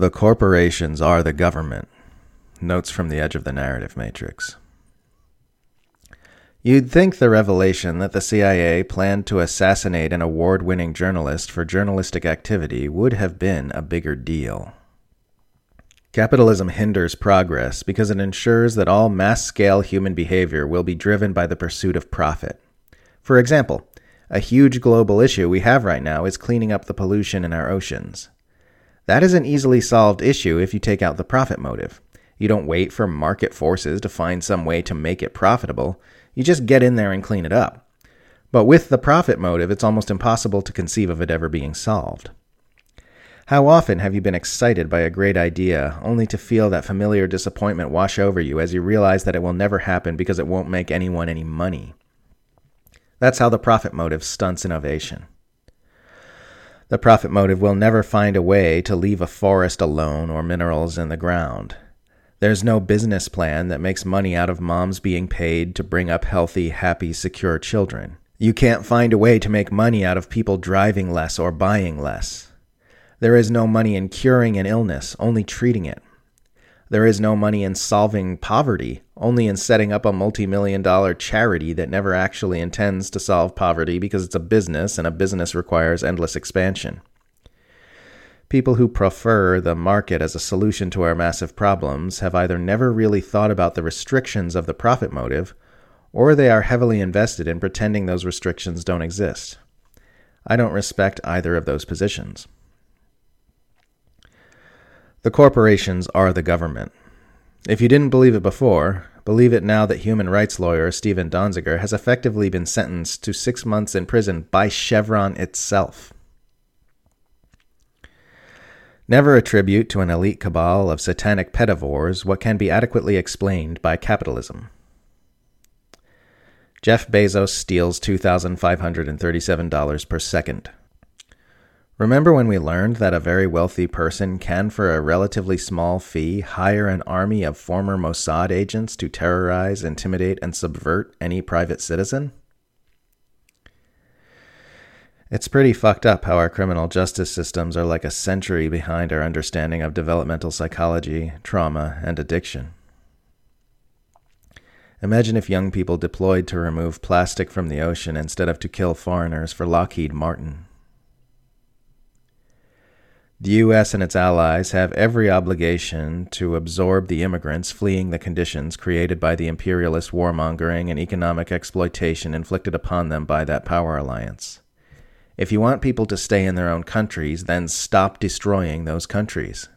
The corporations are the government. Notes from the edge of the narrative matrix. You'd think the revelation that the CIA planned to assassinate an award winning journalist for journalistic activity would have been a bigger deal. Capitalism hinders progress because it ensures that all mass scale human behavior will be driven by the pursuit of profit. For example, a huge global issue we have right now is cleaning up the pollution in our oceans. That is an easily solved issue if you take out the profit motive. You don't wait for market forces to find some way to make it profitable. You just get in there and clean it up. But with the profit motive, it's almost impossible to conceive of it ever being solved. How often have you been excited by a great idea, only to feel that familiar disappointment wash over you as you realize that it will never happen because it won't make anyone any money? That's how the profit motive stunts innovation. The profit motive will never find a way to leave a forest alone or minerals in the ground. There's no business plan that makes money out of moms being paid to bring up healthy, happy, secure children. You can't find a way to make money out of people driving less or buying less. There is no money in curing an illness, only treating it. There is no money in solving poverty, only in setting up a multi million dollar charity that never actually intends to solve poverty because it's a business and a business requires endless expansion. People who prefer the market as a solution to our massive problems have either never really thought about the restrictions of the profit motive, or they are heavily invested in pretending those restrictions don't exist. I don't respect either of those positions. The corporations are the government. If you didn't believe it before, believe it now that human rights lawyer Steven Donziger has effectively been sentenced to six months in prison by Chevron itself. Never attribute to an elite cabal of satanic pedivores what can be adequately explained by capitalism. Jeff Bezos steals $2,537 per second. Remember when we learned that a very wealthy person can, for a relatively small fee, hire an army of former Mossad agents to terrorize, intimidate, and subvert any private citizen? It's pretty fucked up how our criminal justice systems are like a century behind our understanding of developmental psychology, trauma, and addiction. Imagine if young people deployed to remove plastic from the ocean instead of to kill foreigners for Lockheed Martin. The U.S. and its allies have every obligation to absorb the immigrants fleeing the conditions created by the imperialist warmongering and economic exploitation inflicted upon them by that power alliance. If you want people to stay in their own countries, then stop destroying those countries.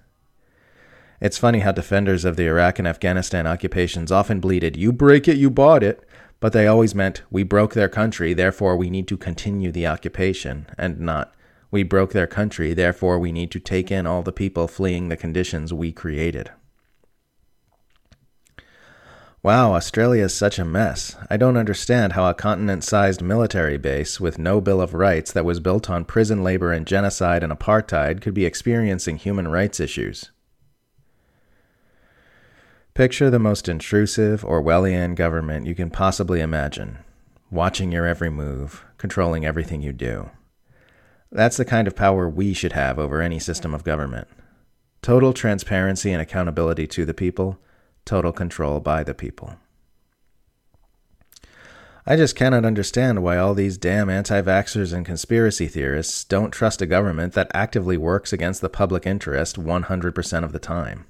It's funny how defenders of the Iraq and Afghanistan occupations often bleated, You break it, you bought it. But they always meant, We broke their country, therefore we need to continue the occupation, and not, We broke their country, therefore we need to take in all the people fleeing the conditions we created. Wow, Australia is such a mess. I don't understand how a continent sized military base with no Bill of Rights that was built on prison labor and genocide and apartheid could be experiencing human rights issues. Picture the most intrusive Orwellian government you can possibly imagine, watching your every move, controlling everything you do. That's the kind of power we should have over any system of government. Total transparency and accountability to the people total control by the people. I just cannot understand why all these damn anti vaxxers and conspiracy theorists don't trust a government that actively works against the public interest 100% of the time.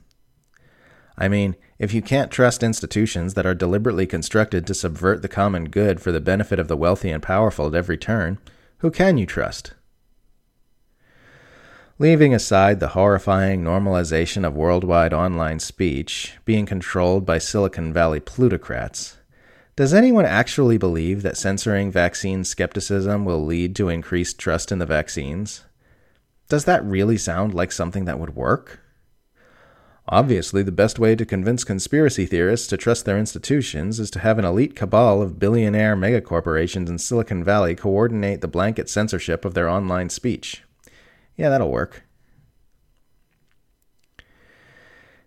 I mean, if you can't trust institutions that are deliberately constructed to subvert the common good for the benefit of the wealthy and powerful at every turn, who can you trust? Leaving aside the horrifying normalization of worldwide online speech being controlled by Silicon Valley plutocrats, does anyone actually believe that censoring vaccine skepticism will lead to increased trust in the vaccines? Does that really sound like something that would work? Obviously, the best way to convince conspiracy theorists to trust their institutions is to have an elite cabal of billionaire megacorporations in Silicon Valley coordinate the blanket censorship of their online speech. Yeah, that'll work.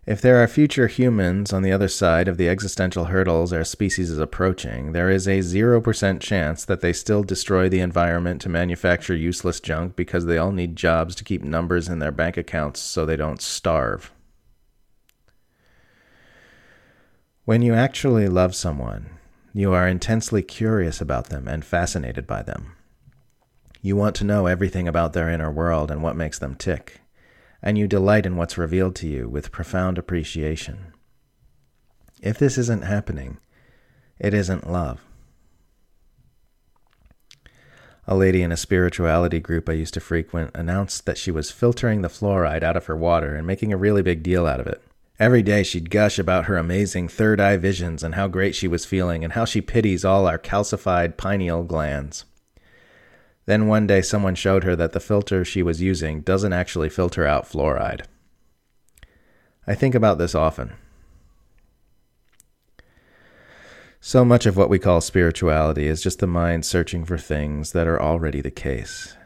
If there are future humans on the other side of the existential hurdles our species is approaching, there is a 0% chance that they still destroy the environment to manufacture useless junk because they all need jobs to keep numbers in their bank accounts so they don't starve. When you actually love someone, you are intensely curious about them and fascinated by them. You want to know everything about their inner world and what makes them tick and you delight in what's revealed to you with profound appreciation. If this isn't happening, it isn't love. A lady in a spirituality group I used to frequent announced that she was filtering the fluoride out of her water and making a really big deal out of it. Every day she'd gush about her amazing third eye visions and how great she was feeling and how she pities all our calcified pineal glands. Then one day someone showed her that the filter she was using doesn't actually filter out fluoride. I think about this often. So much of what we call spirituality is just the mind searching for things that are already the case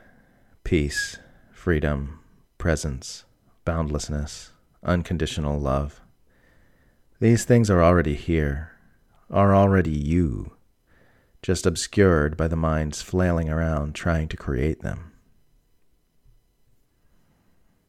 peace, freedom, presence, boundlessness, unconditional love. These things are already here, are already you just obscured by the mind's flailing around trying to create them.